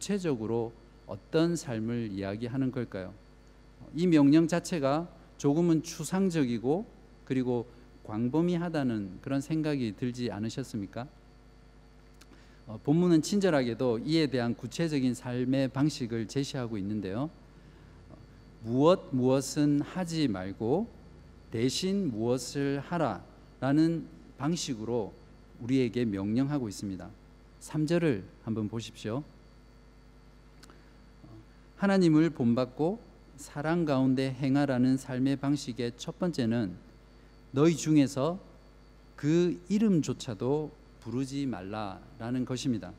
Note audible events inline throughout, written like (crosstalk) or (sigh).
구체적으로 어떤 삶을 이야기하는 걸까요? 이 명령 자체가 조금은 추상적이고 그리고 광범위하다는 그런 생각이 들지 않으셨습니까? 어, 본문은 친절하게도 이에 대한 구체적인 삶의 방식을 제시하고 있는데요. 어, 무엇 무엇은 하지 말고 대신 무엇을 하라라는 방식으로 우리에게 명령하고 있습니다. 3절을 한번 보십시오. 어, 하나님을 본받고 사랑 가운데 행하라는 삶의 방식의 첫 번째는 너희 중에서 그 이름조차도 부르지 말라라는 것입니다.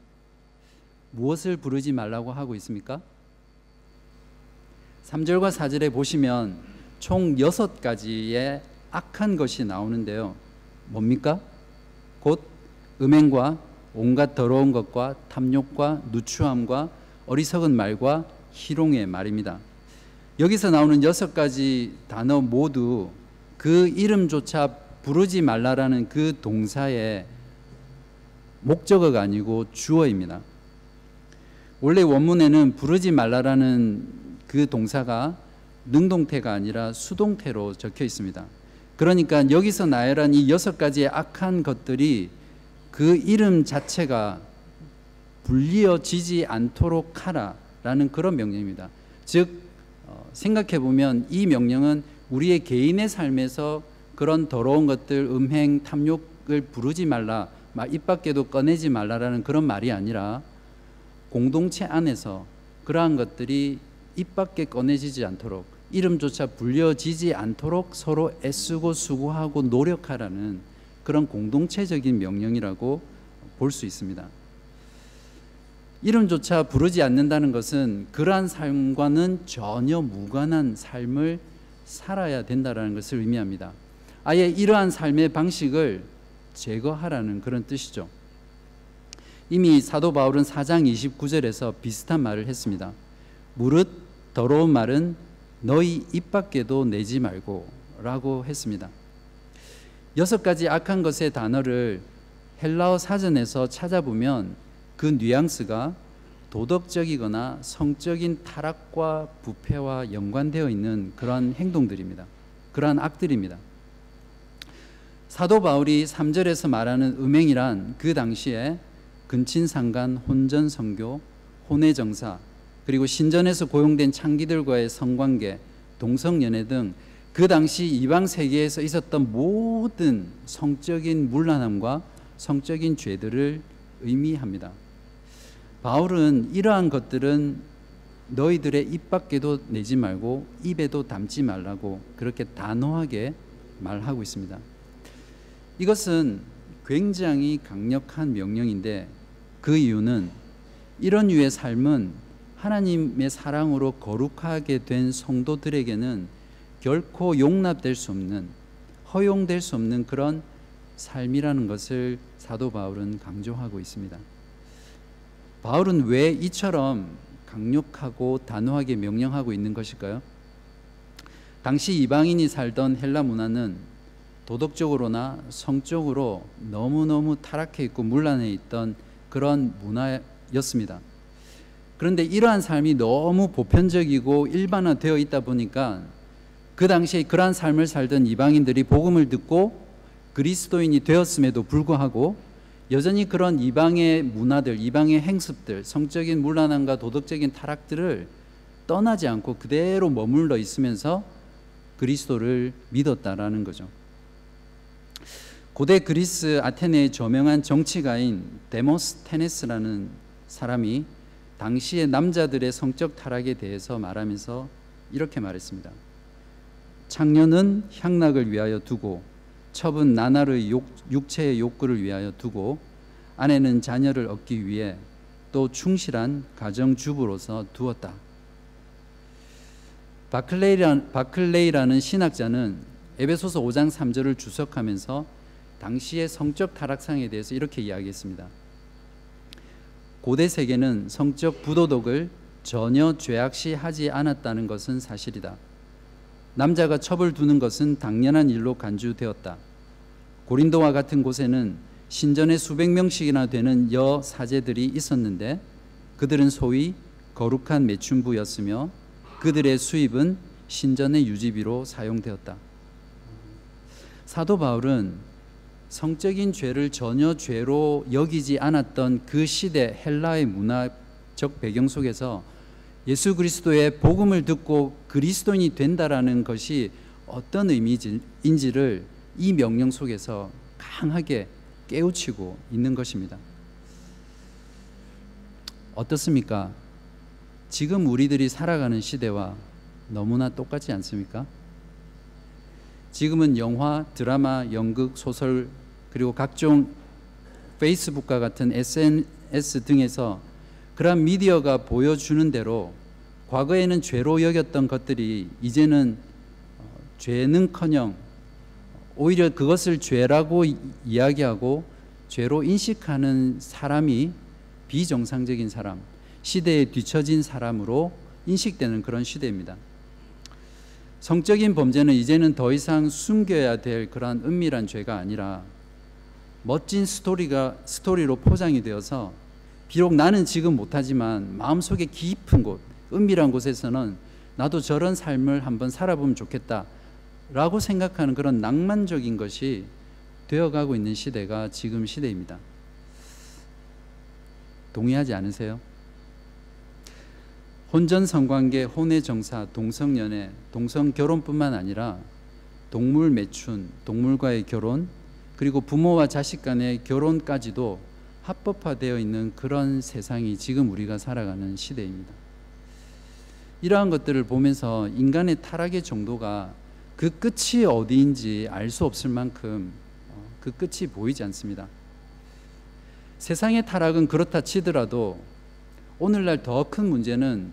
무엇을 부르지 말라고 하고 있습니까? 3절과 4절에 보시면 총 6가지의 악한 것이 나오는데요. 뭡니까? 곧 음행과 온갖 더러운 것과 탐욕과 누추함과 어리석은 말과 희롱의 말입니다. 여기서 나오는 여섯 가지 단어 모두 그 이름조차 부르지 말라라는 그 동사의 목적어가 아니고 주어입니다. 원래 원문에는 부르지 말라라는 그 동사가 능동태가 아니라 수동태로 적혀 있습니다. 그러니까 여기서 나열한 이 여섯 가지의 악한 것들이 그 이름 자체가 불리어지지 않도록 하라 라는 그런 명령입니다. 즉 어, 생각해 보면 이 명령은 우리의 개인의 삶에서 그런 더러운 것들, 음행, 탐욕을 부르지 말라, 입 밖에도 꺼내지 말라라는 그런 말이 아니라 공동체 안에서 그러한 것들이 입 밖에 꺼내지지 않도록 이름조차 불려지지 않도록 서로 애쓰고 수고하고 노력하라는 그런 공동체적인 명령이라고 볼 수 있습니다. 이름조차 부르지 않는다는 것은 그러한 삶과는 전혀 무관한 삶을 살아야 된다라는 것을 의미합니다. 아예 이러한 삶의 방식을 제거하라는 그런 뜻이죠. 이미 사도 바울은 4장 29절에서 비슷한 말을 했습니다. 무릇 더러운 말은 너희 입 밖에도 내지 말고 라고 했습니다. 여섯 가지 악한 것의 단어를 헬라어 사전에서 찾아보면 그 뉘앙스가 도덕적이거나 성적인 타락과 부패와 연관되어 있는 그러한 행동들입니다. 그러한 악들입니다. 사도 바울이 3절에서 말하는 음행이란 그 당시에 근친상간, 혼전 성교, 혼외 정사, 그리고 신전에서 고용된 창기들과의 성관계, 동성연애 등 그 당시 이방 세계에서 있었던 모든 성적인 문란함과 성적인 죄들을 의미합니다. 바울은 이러한 것들은 너희들의 입 밖에도 내지 말고 입에도 담지 말라고 그렇게 단호하게 말하고 있습니다. 이것은 굉장히 강력한 명령인데 그 이유는 이런 유의 삶은 하나님의 사랑으로 거룩하게 된 성도들에게는 결코 용납될 수 없는 허용될 수 없는 그런 삶이라는 것을 사도 바울은 강조하고 있습니다. 바울은 왜 이처럼 강력하고 단호하게 명령하고 있는 것일까요? 당시 이방인이 살던 헬라 문화는 도덕적으로나 성적으로 너무너무 타락해 있고 문란해 있던 그런 문화였습니다. 그런데 이러한 삶이 너무 보편적이고 일반화되어 있다 보니까 그 당시에 그러한 삶을 살던 이방인들이 복음을 듣고 그리스도인이 되었음에도 불구하고 여전히 그런 이방의 문화들, 이방의 행습들, 성적인 문란함과 도덕적인 타락들을 떠나지 않고 그대로 머물러 있으면서 그리스도를 믿었다라는 거죠. 고대 그리스 아테네의 저명한 정치가인 데모스테네스라는 사람이 당시의 남자들의 성적 타락에 대해서 말하면서 이렇게 말했습니다. 창녀는 향락을 위하여 두고 첩은 나날의 욕, 육체의 욕구를 위하여 두고 아내는 자녀를 얻기 위해 또 충실한 가정주부로서 두었다. 바클레이라, 바클레이라는 신학자는 에베소서 5장 3절을 주석하면서 당시의 성적 타락상에 대해서 이렇게 이야기했습니다. 고대 세계는 성적 부도덕을 전혀 죄악시 하지 않았다는 것은 사실이다. 남자가 첩을 두는 것은 당연한 일로 간주되었다. 고린도와 같은 곳에는 신전에 수백 명씩이나 되는 여 사제들이 있었는데 그들은 소위 거룩한 매춘부였으며 그들의 수입은 신전의 유지비로 사용되었다. 사도 바울은 성적인 죄를 전혀 죄로 여기지 않았던 그 시대 헬라의 문화적 배경 속에서 예수 그리스도의 복음을 듣고 그리스도인이 된다라는 것이 어떤 의미인지를 이 명령 속에서 강하게 깨우치고 있는 것입니다. 어떻습니까? 지금 우리들이 살아가는 시대와 너무나 똑같지 않습니까? 지금은 영화, 드라마, 연극, 소설 그리고 각종 페이스북과 같은 SNS 등에서 그러한 미디어가 보여주는 대로 과거에는 죄로 여겼던 것들이 이제는 어, 죄는커녕 오히려 그것을 죄라고 이야기하고 죄로 인식하는 사람이 비정상적인 사람, 시대에 뒤처진 사람으로 인식되는 그런 시대입니다. 성적인 범죄는 이제는 더 이상 숨겨야 될 그러한 은밀한 죄가 아니라 멋진 스토리가 스토리로 포장이 되어서 비록 나는 지금 못하지만 마음속에 깊은 곳, 은밀한 곳에서는 나도 저런 삶을 한번 살아보면 좋겠다 라고 생각하는 그런 낭만적인 것이 되어가고 있는 시대가 지금 시대입니다. 동의하지 않으세요? 혼전 성관계, 혼외 정사, 동성 연애, 동성 결혼뿐만 아니라 동물 매춘, 동물과의 결혼, 그리고 부모와 자식 간의 결혼까지도 합법화되어 있는 그런 세상이 지금 우리가 살아가는 시대입니다. 이러한 것들을 보면서 인간의 타락의 정도가 그 끝이 어디인지 알 수 없을 만큼 어, 그 끝이 보이지 않습니다. 세상의 타락은 그렇다 치더라도 오늘날 더 큰 문제는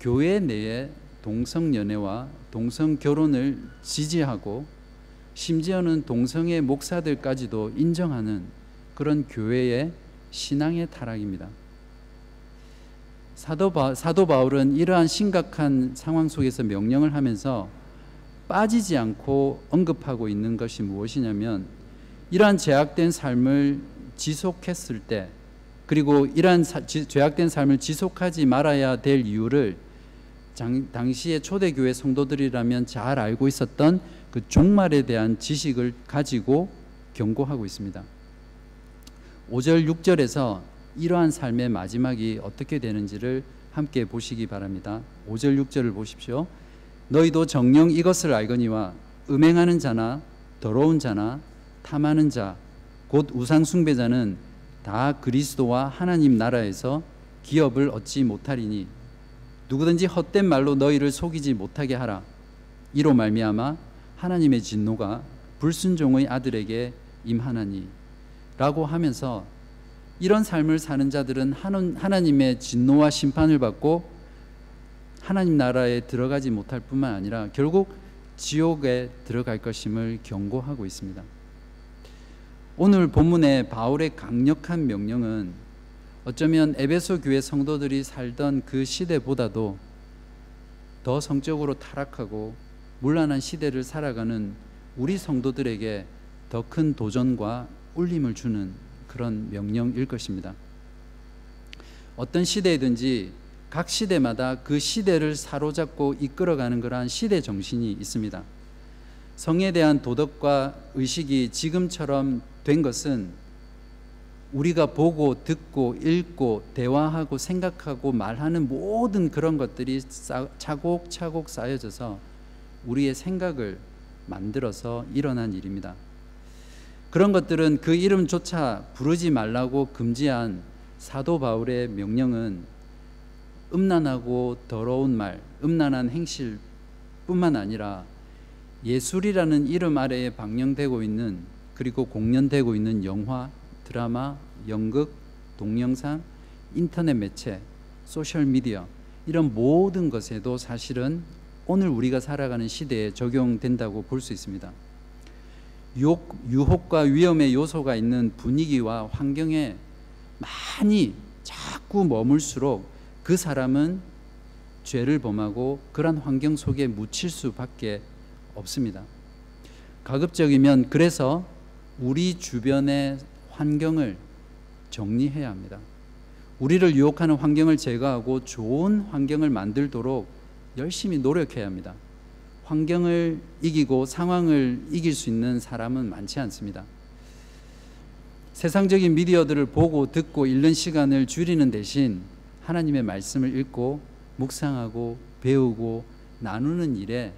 교회 내에 동성 연애와 동성 결혼을 지지하고 심지어는 동성의 목사들까지도 인정하는 그런 교회의 신앙의 타락입니다. 사도, 바, 사도 바울은 이러한 심각한 상황 속에서 명령을 하면서 빠지지 않고 언급하고 있는 것이 무엇이냐면 이러한 제약된 삶을 지속했을 때 그리고 이러한 사, 지, 죄악된 삶을 지속하지 말아야 될 이유를 장, 당시의 초대교회 성도들이라면 잘 알고 있었던 그 종말에 대한 지식을 가지고 경고하고 있습니다. 5절 6절에서 이러한 삶의 마지막이 어떻게 되는지를 함께 보시기 바랍니다. 5절 6절을 보십시오. 너희도 정령 이것을 알거니와 음행하는 자나 더러운 자나 탐하는 자 곧 우상 숭배자는 다 그리스도와 하나님 나라에서 기업을 얻지 못하리니 누구든지 헛된 말로 너희를 속이지 못하게 하라. 이로 말미암아 하나님의 진노가 불순종의 아들에게 임하나니 라고 하면서 이런 삶을 사는 자들은 하나님의 진노와 심판을 받고 하나님 나라에 들어가지 못할 뿐만 아니라 결국 지옥에 들어갈 것임을 경고하고 있습니다. 오늘 본문의 바울의 강력한 명령은 어쩌면 에베소 교회 성도들이 살던 그 시대보다도 더 성적으로 타락하고 문란한 시대를 살아가는 우리 성도들에게 더 큰 도전과 울림을 주는 그런 명령일 것입니다. 어떤 시대든지 각 시대마다 그 시대를 사로잡고 이끌어가는 그러한 시대 정신이 있습니다. 성에 대한 도덕과 의식이 지금처럼 된 것은 우리가 보고 듣고 읽고 대화하고 생각하고 말하는 모든 그런 것들이 차곡차곡 쌓여져서 우리의 생각을 만들어서 일어난 일입니다. 그런 것들은 그 이름조차 부르지 말라고 금지한 사도 바울의 명령은 음란하고 더러운 말, 음란한 행실 뿐만 아니라 예술이라는 이름 아래에 방영되고 있는 그리고 공연되고 있는 영화, 드라마, 연극, 동영상, 인터넷 매체, 소셜 미디어 이런 모든 것에도 사실은 오늘 우리가 살아가는 시대에 적용된다고 볼 수 있습니다. 유혹, 유혹과 위험의 요소가 있는 분위기와 환경에 많이 자꾸 머물수록 그 사람은 죄를 범하고 그러한 환경 속에 묻힐 수밖에 없습니다. 가급적이면 그래서 우리 주변의 환경을 정리해야 합니다. 우리를 유혹하는 환경을 제거하고 좋은 환경을 만들도록 열심히 노력해야 합니다. 환경을 이기고 상황을 이길 수 있는 사람은 많지 않습니다. 세상적인 미디어들을 보고 듣고 읽는 시간을 줄이는 대신 하나님의 말씀을 읽고 묵상하고 배우고 나누는 일에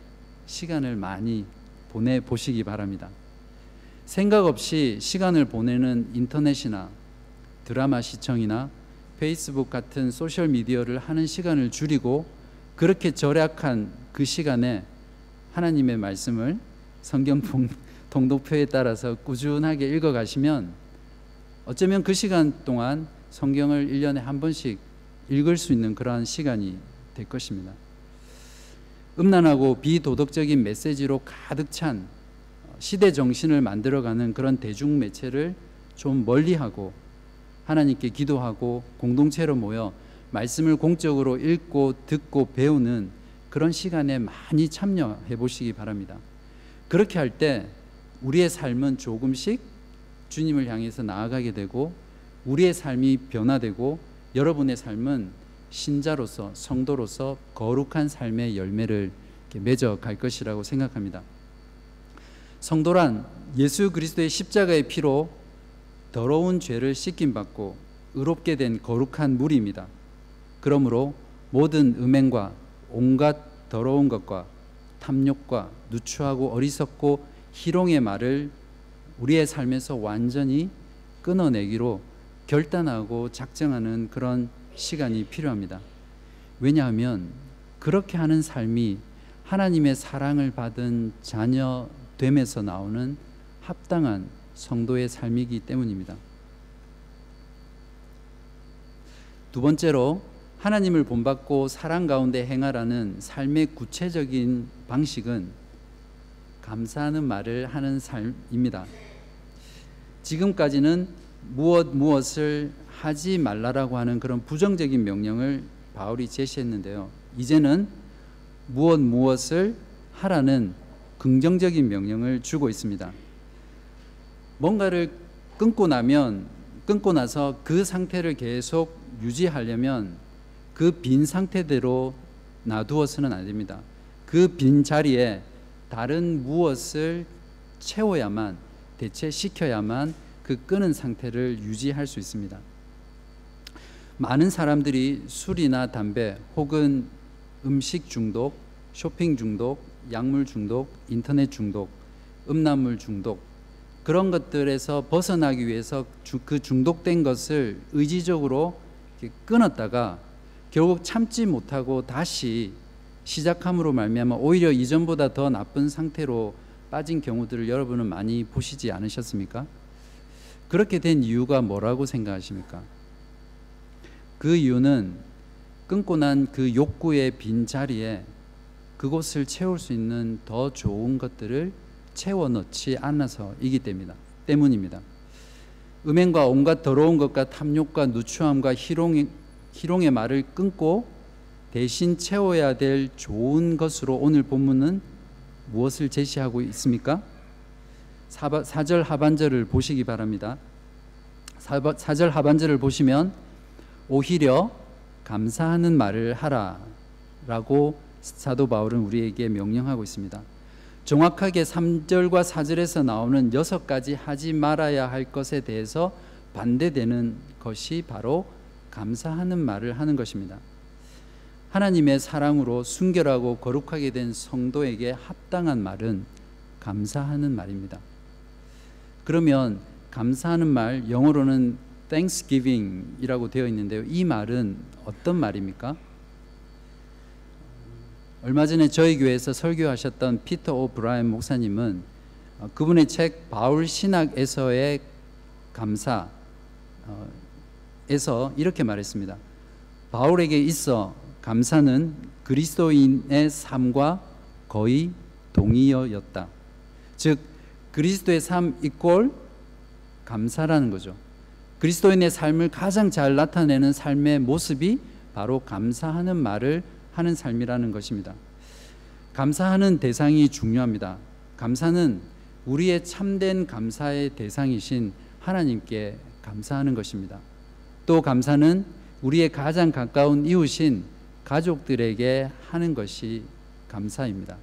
시간을 많이 보내 보시기 바랍니다. 생각 없이 시간을 보내는 인터넷이나 드라마 시청이나 페이스북 같은 소셜 미디어를 하는 시간을 줄이고 그렇게 절약한 그 시간에 하나님의 말씀을 성경 (laughs) 동독표에 따라서 꾸준하게 읽어 가시면 어쩌면 그 시간 동안 성경을 1년에 한 번씩 읽을 수 있는 그러한 시간이 될 것입니다. 음란하고 비도덕적인 메시지로 가득 찬 시대 정신을 만들어가는 그런 대중 매체를 좀 멀리하고 하나님께 기도하고 공동체로 모여 말씀을 공적으로 읽고 듣고 배우는 그런 시간에 많이 참여해 보시기 바랍니다. 그렇게 할 때 우리의 삶은 조금씩 주님을 향해서 나아가게 되고 우리의 삶이 변화되고 여러분의 삶은 신자로서 성도로서 거룩한 삶의 열매를 맺어 갈 것이라고 생각합니다. 성도란 예수 그리스도의 십자가의 피로 더러운 죄를 씻김 받고 의롭게 된 거룩한 무리입니다. 그러므로 모든 음행과 온갖 더러운 것과 탐욕과 누추하고 어리석고 희롱의 말을 우리의 삶에서 완전히 끊어내기로 결단하고 작정하는 그런 시간이 필요합니다. 왜냐하면 그렇게 하는 삶이 하나님의 사랑을 받은 자녀 됨에서 나오는 합당한 성도의 삶이기 때문입니다. 두 번째로 하나님을 본받고 사랑 가운데 행하라는 삶의 구체적인 방식은 감사하는 말을 하는 삶입니다. 지금까지는 무엇 무엇을 하지 말라라고 하는 그런 부정적인 명령을 바울이 제시했는데요. 이제는 무엇 무엇을 하라는 긍정적인 명령을 주고 있습니다. 뭔가를 끊고 나면 끊고 나서 그 상태를 계속 유지하려면 그 빈 상태대로 놔두어서는 안 됩니다. 그 빈 자리에 다른 무엇을 채워야만 대체시켜야만 그 끄는 상태를 유지할 수 있습니다. 많은 사람들이 술이나 담배 혹은 음식 중독, 쇼핑 중독, 약물 중독, 인터넷 중독, 음란물 중독 그런 것들에서 벗어나기 위해서 그 중독된 것을 의지적으로 끊었다가 결국 참지 못하고 다시 시작함으로 말미암아 오히려 이전보다 더 나쁜 상태로 빠진 경우들을 여러분은 많이 보시지 않으셨습니까? 그렇게 된 이유가 뭐라고 생각하십니까? 그 이유는 끊고 난 그 욕구의 빈 자리에 그곳을 채울 수 있는 더 좋은 것들을 채워 넣지 않아서이기 때문입니다. 음행과 온갖 더러운 것과 탐욕과 누추함과 희롱의, 희롱의 말을 끊고 대신 채워야 될 좋은 것으로 오늘 본문은 무엇을 제시하고 있습니까? 4절 하반절을 보시기 바랍니다. 4절 하반절을 보시면 오히려 감사하는 말을 하라라고 사도 바울은 우리에게 명령하고 있습니다. 정확하게 3절과 4절에서 나오는 여섯 가지 하지 말아야 할 것에 대해서 반대되는 것이 바로 감사하는 말을 하는 것입니다. 하나님의 사랑으로 순결하고 거룩하게 된 성도에게 합당한 말은 감사하는 말입니다. 그러면 감사하는 말 영어로는 Thanksgiving이라고 되어 있는데요. 이 말은 어떤 말입니까? 얼마 전에 저희 교회에서 설교하셨던 피터 오 브라이언 목사님은 어, 그분의 책 바울 신학에서의 감사 에서 이렇게 말했습니다. 바울에게 있어 감사는 그리스도인의 삶과 거의 동의어였다. 즉 그리스도의 삶 이꼴 감사라는 거죠. 그리스도인의 삶을 가장 잘 나타내는 삶의 모습이 바로 감사하는 말을 하는 삶이라는 것입니다. 감사하는 대상이 중요합니다. 감사는 우리의 참된 감사의 대상이신 하나님께 감사하는 것입니다. 또 감사는 우리의 가장 가까운 이웃인 가족들에게 하는 것이 감사입니다.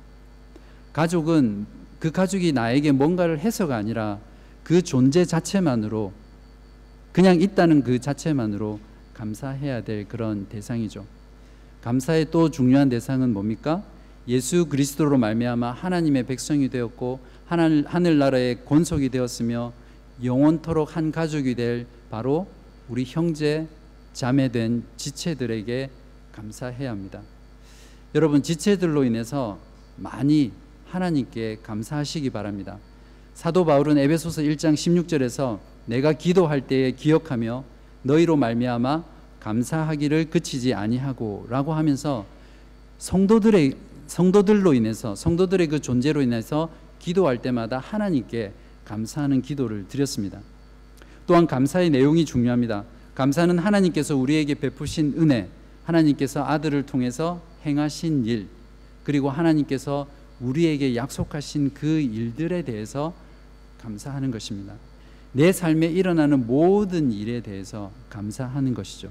가족은 그 가족이 나에게 뭔가를 해서가 아니라 그 존재 자체만으로 그냥 있다는 그 자체만으로 감사해야 될 그런 대상이죠. 감사의 또 중요한 대상은 뭡니까? 예수 그리스도로 말미암아 하나님의 백성이 되었고 하늘 하늘나라의 권속이 되었으며 영원토록 한 가족이 될 바로 우리 형제 자매된 지체들에게 감사해야 합니다. 여러분 지체들로 인해서 많이 하나님께 감사하시기 바랍니다. 사도 바울은 에베소서 1장 16절에서 내가 기도할 때에 기억하며 너희로 말미암아 감사하기를 그치지 아니하고라고 하면서 성도들의 성도들로 인해서 성도들의 그 존재로 인해서 기도할 때마다 하나님께 감사하는 기도를 드렸습니다. 또한 감사의 내용이 중요합니다. 감사는 하나님께서 우리에게 베푸신 은혜, 하나님께서 아들을 통해서 행하신 일, 그리고 하나님께서 우리에게 약속하신 그 일들에 대해서 감사하는 것입니다. 내 삶에 일어나는 모든 일에 대해서 감사하는 것이죠.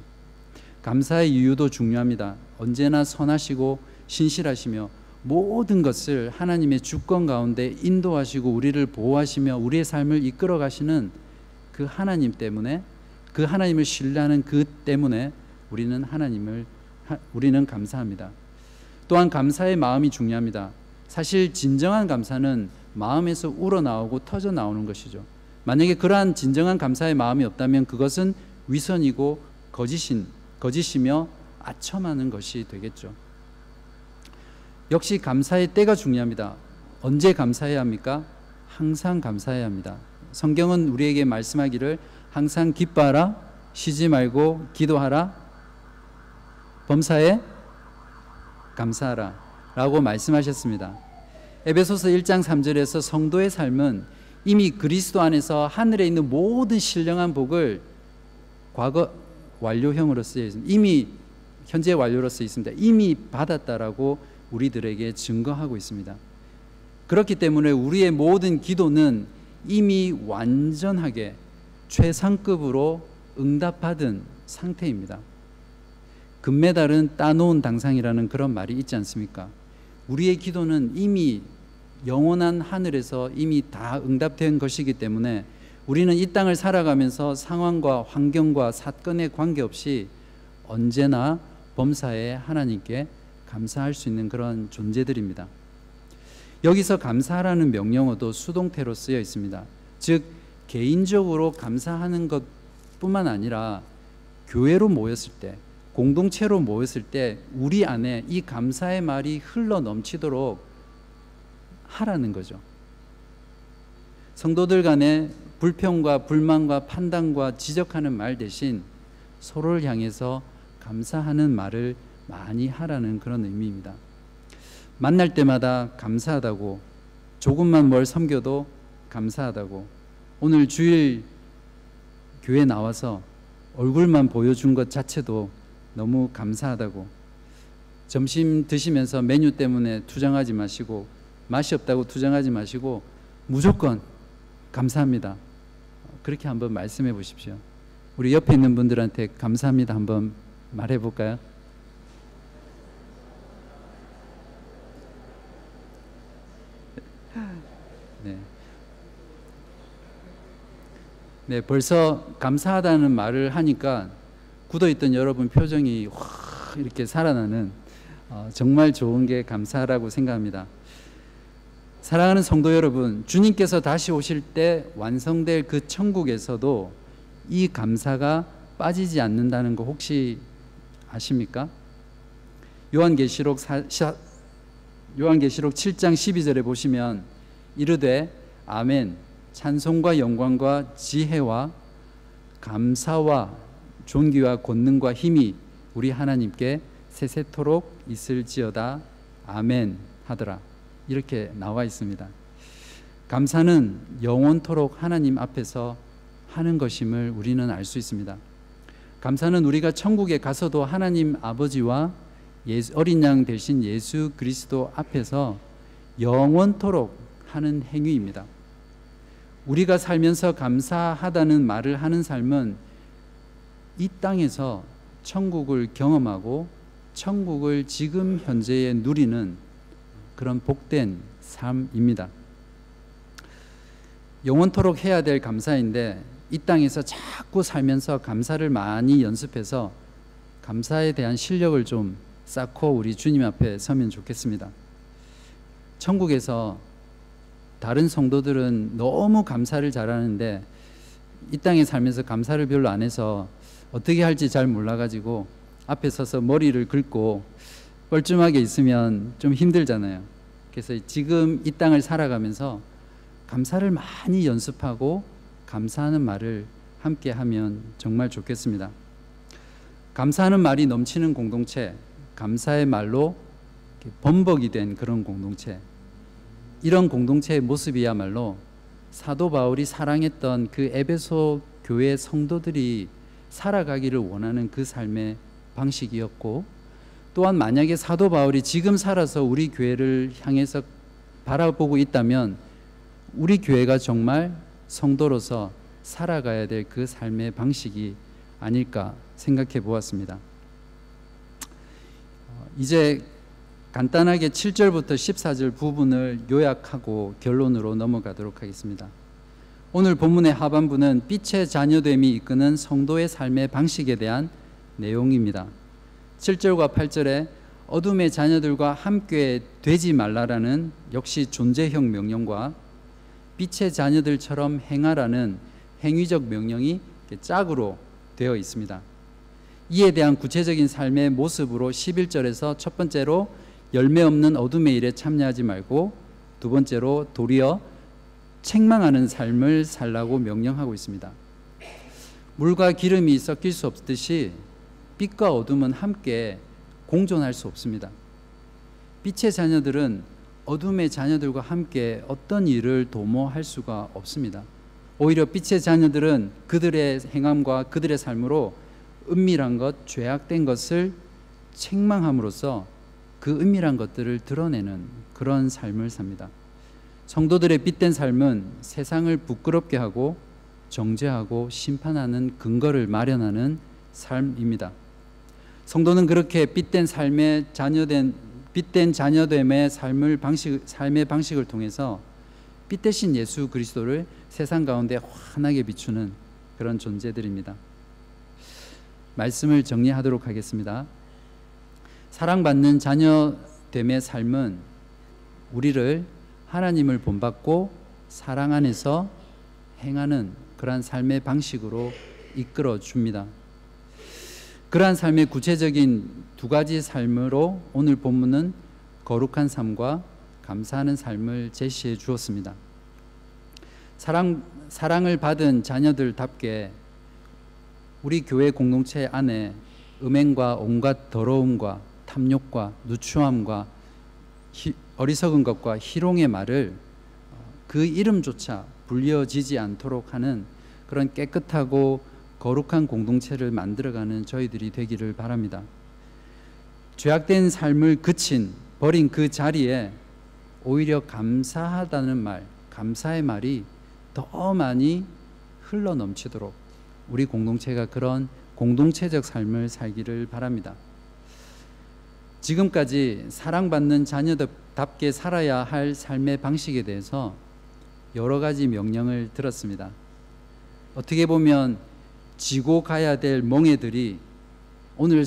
감사의 이유도 중요합니다. 언제나 선하시고 신실하시며 모든 것을 하나님의 주권 가운데 인도하시고 우리를 보호하시며 우리의 삶을 이끌어 가시는 그 하나님 때문에 그 하나님을 신뢰하는 그 때문에 우리는 하나님을 우리는 감사합니다. 또한 감사의 마음이 중요합니다. 사실 진정한 감사는 마음에서 우러나오고 터져 나오는 것이죠. 만약에 그러한 진정한 감사의 마음이 없다면 그것은 위선이고 거짓인 거짓이며 아첨하는 것이 되겠죠. 역시 감사의 때가 중요합니다. 언제 감사해야 합니까? 항상 감사해야 합니다. 성경은 우리에게 말씀하기를 항상 기뻐하라, 쉬지 말고 기도하라, 범사에 감사하라 라고 말씀하셨습니다. 에베소서 1장 3절에서 성도의 삶은 이미 그리스도 안에서 하늘에 있는 모든 신령한 복을 과거 완료형으로 쓰여 있습니다. 이미 현재 완료로 쓰여 있습니다. 이미 받았다라고 우리들에게 증거하고 있습니다. 그렇기 때문에 우리의 모든 기도는 이미 완전하게 최상급으로 응답받은 상태입니다. 금메달은 따놓은 당상이라는 그런 말이 있지 않습니까? 우리의 기도는 이미 영원한 하늘에서 이미 다 응답된 것이기 때문에 우리는 이 땅을 살아가면서 상황과 환경과 사건에 관계없이 언제나 범사에 하나님께 감사할 수 있는 그런 존재들입니다. 여기서 감사라는 명령어도 수동태로 쓰여 있습니다. 즉 개인적으로 감사하는 것뿐만 아니라 교회로 모였을 때 공동체로 모였을 때 우리 안에 이 감사의 말이 흘러 넘치도록 하라는 거죠. 성도들 간에 불평과 불만과 판단과 지적하는 말 대신 서로를 향해서 감사하는 말을 많이 하라는 그런 의미입니다. 만날 때마다 감사하다고 조금만 뭘 섬겨도 감사하다고 오늘 주일 교회 나와서 얼굴만 보여준 것 자체도 너무 감사하다고 점심 드시면서 메뉴 때문에 투정하지 마시고 맛이 없다고 투정하지 마시고 무조건 감사합니다. 그렇게 한번 말씀해 보십시오. 우리 옆에 있는 분들한테 감사합니다 한번 말해 볼까요? 네, 벌써 감사하다는 말을 하니까 굳어있던 여러분 표정이 확 이렇게 살아나는 어, 정말 좋은 게 감사라고 생각합니다. 사랑하는 성도 여러분, 주님께서 다시 오실 때 완성될 그 천국에서도 이 감사가 빠지지 않는다는 거 혹시 아십니까? 요한계시록 요한계시록 7장 12절에 보시면 이르되 아멘 찬송과 영광과 지혜와 감사와 존귀와 권능과 힘이 우리 하나님께 세세토록 있을지어다 아멘 하더라 이렇게 나와 있습니다. 감사는 영원토록 하나님 앞에서 하는 것임을 우리는 알 수 있습니다. 감사는 우리가 천국에 가서도 하나님 아버지와 예수, 어린 양 대신 예수 그리스도 앞에서 영원토록 하는 행위입니다. 우리가 살면서 감사하다는 말을 하는 삶은 이 땅에서 천국을 경험하고 천국을 지금 현재에 누리는 그런 복된 삶입니다. 영원토록 해야 될 감사인데 이 땅에서 자꾸 살면서 감사를 많이 연습해서 감사에 대한 실력을 좀 쌓고 우리 주님 앞에 서면 좋겠습니다. 천국에서 다른 성도들은 너무 감사를 잘하는데 이 땅에 살면서 감사를 별로 안 해서 어떻게 할지 잘 몰라가지고 앞에 서서 머리를 긁고 뻘쭘하게 있으면 좀 힘들잖아요. 그래서 지금 이 땅을 살아가면서 감사를 많이 연습하고 감사하는 말을 함께 하면 정말 좋겠습니다. 감사하는 말이 넘치는 공동체, 감사의 말로 범벅이 된 그런 공동체, 이런 공동체의 모습이야말로 사도 바울이 사랑했던 그 에베소 교회 성도들이 살아가기를 원하는 그 삶의 방식이었고 또한 만약에 사도 바울이 지금 살아서 우리 교회를 향해서 바라보고 있다면 우리 교회가 정말 성도로서 살아가야 될 그 삶의 방식이 아닐까 생각해 보았습니다. 어, 이제 간단하게 7절부터 14절 부분을 요약하고 결론으로 넘어가도록 하겠습니다. 오늘 본문의 하반부는 빛의 자녀됨이 이끄는 성도의 삶의 방식에 대한 내용입니다. 7절과 8절에 어둠의 자녀들과 함께 되지 말라라는 역시 존재형 명령과 빛의 자녀들처럼 행하라는 행위적 명령이 짝으로 되어 있습니다. 이에 대한 구체적인 삶의 모습으로 11절에서 첫 번째로 열매 없는 어둠의 일에 참여하지 말고 두 번째로 도리어 책망하는 삶을 살라고 명령하고 있습니다. 물과 기름이 섞일 수 없듯이 빛과 어둠은 함께 공존할 수 없습니다. 빛의 자녀들은 어둠의 자녀들과 함께 어떤 일을 도모할 수가 없습니다. 오히려 빛의 자녀들은 그들의 행함과 그들의 삶으로 은밀한 것, 죄악된 것을 책망함으로써 그 은밀한 것들을 드러내는 그런 삶을 삽니다. 성도들의 빛된 삶은 세상을 부끄럽게 하고 정죄하고 심판하는 근거를 마련하는 삶입니다. 성도는 그렇게 빛된 삶의 자녀된 빛된 자녀됨의 삶을 방식 삶의 방식을 통해서 빛 대신 예수 그리스도를 세상 가운데 환하게 비추는 그런 존재들입니다. 말씀을 정리하도록 하겠습니다. 사랑받는 자녀됨의 삶은 우리를 하나님을 본받고 사랑 안에서 행하는 그러한 삶의 방식으로 이끌어 줍니다. 그러한 삶의 구체적인 두 가지 삶으로 오늘 본문은 거룩한 삶과 감사하는 삶을 제시해 주었습니다. 사랑 사랑을 받은 자녀들답게 우리 교회 공동체 안에 음행과 온갖 더러움과 탐욕과 누추함과 히, 어리석은 것과 희롱의 말을 어, 그 이름조차 불려지지 않도록 하는 그런 깨끗하고 거룩한 공동체를 만들어가는 저희들이 되기를 바랍니다. 죄악된 삶을 그친 버린 그 자리에 오히려 감사하다는 말, 감사의 말이 더 많이 흘러 넘치도록 우리 공동체가 그런 공동체적 삶을 살기를 바랍니다. 지금까지 사랑받는 자녀답게 살아야 할 삶의 방식에 대해서 여러 가지 명령을 들었습니다. 어떻게 보면 지고 가야 될 멍에들이 오늘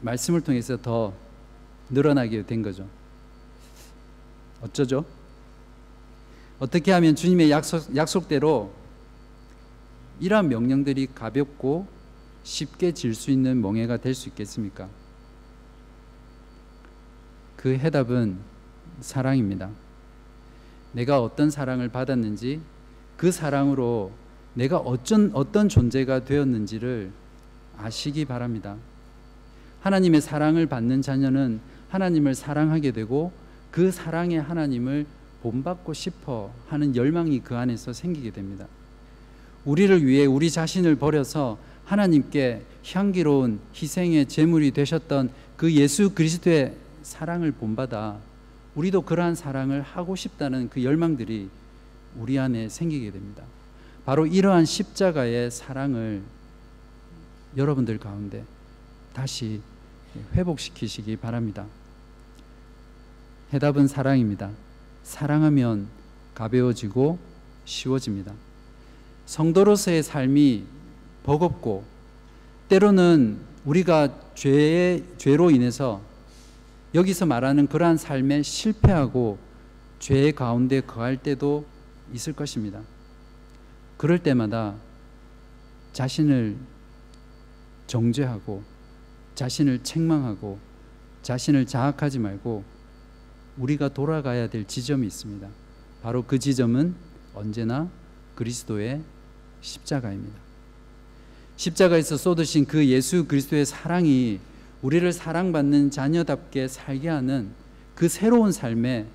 말씀을 통해서 더 늘어나게 된 거죠. 어쩌죠? 어떻게 하면 주님의 약속, 약속대로 이러한 명령들이 가볍고 쉽게 질 수 있는 멍해가 될 수 있겠습니까? 그 해답은 사랑입니다. 내가 어떤 사랑을 받았는지 그 사랑으로 내가 어쩐, 어떤 존재가 되었는지를 아시기 바랍니다. 하나님의 사랑을 받는 자녀는 하나님을 사랑하게 되고 그 사랑의 하나님을 본받고 싶어 하는 열망이 그 안에서 생기게 됩니다. 우리를 위해 우리 자신을 버려서 하나님께 향기로운 희생의 제물이 되셨던 그 예수 그리스도의 사랑을 본받아 우리도 그러한 사랑을 하고 싶다는 그 열망들이 우리 안에 생기게 됩니다. 바로 이러한 십자가의 사랑을 여러분들 가운데 다시 회복시키시기 바랍니다. 해답은 사랑입니다. 사랑하면 가벼워지고 쉬워집니다. 성도로서의 삶이 버겁고 때로는 우리가 죄의 죄로 인해서 여기서 말하는 그러한 삶에 실패하고 죄의 가운데 거할 때도 있을 것입니다. 그럴 때마다 자신을 정죄하고 자신을 책망하고 자신을 자학하지 말고 우리가 돌아가야 될 지점이 있습니다. 바로 그 지점은 언제나 그리스도의 십자가입니다. 십자가에서 쏟으신 그 예수 그리스도의 사랑이 우리를 사랑받는 자녀답게 살게 하는 그 새로운 삶의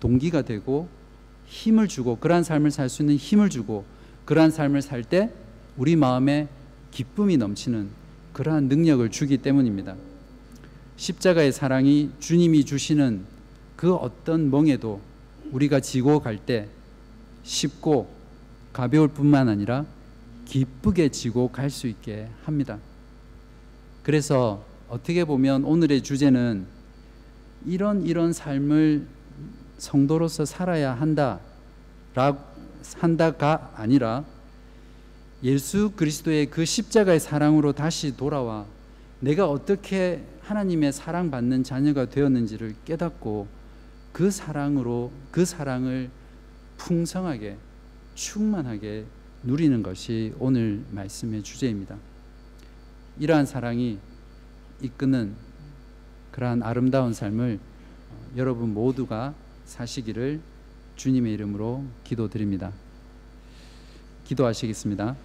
동기가 되고 힘을 주고 그러한 삶을 살 수 있는 힘을 주고 그러한 삶을 살 때 우리 마음에 기쁨이 넘치는 그러한 능력을 주기 때문입니다. 십자가의 사랑이 주님이 주시는 그 어떤 멍에도 우리가 지고 갈 때 쉽고 가벼울 뿐만 아니라 기쁘게 지고 갈 수 있게 합니다. 그래서 어떻게 보면 오늘의 주제는 이런 이런 삶을 성도로서 살아야 한다 한다가 아니라 예수 그리스도의 그 십자가의 사랑으로 다시 돌아와 내가 어떻게 하나님의 사랑받는 자녀가 되었는지를 깨닫고 그 사랑으로 그 사랑을 풍성하게 충만하게 누리는 것이 오늘 말씀의 주제입니다. 이러한 사랑이 이끄는 그러한 아름다운 삶을 여러분 모두가 사시기를 주님의 이름으로 기도드립니다. 기도하시겠습니다.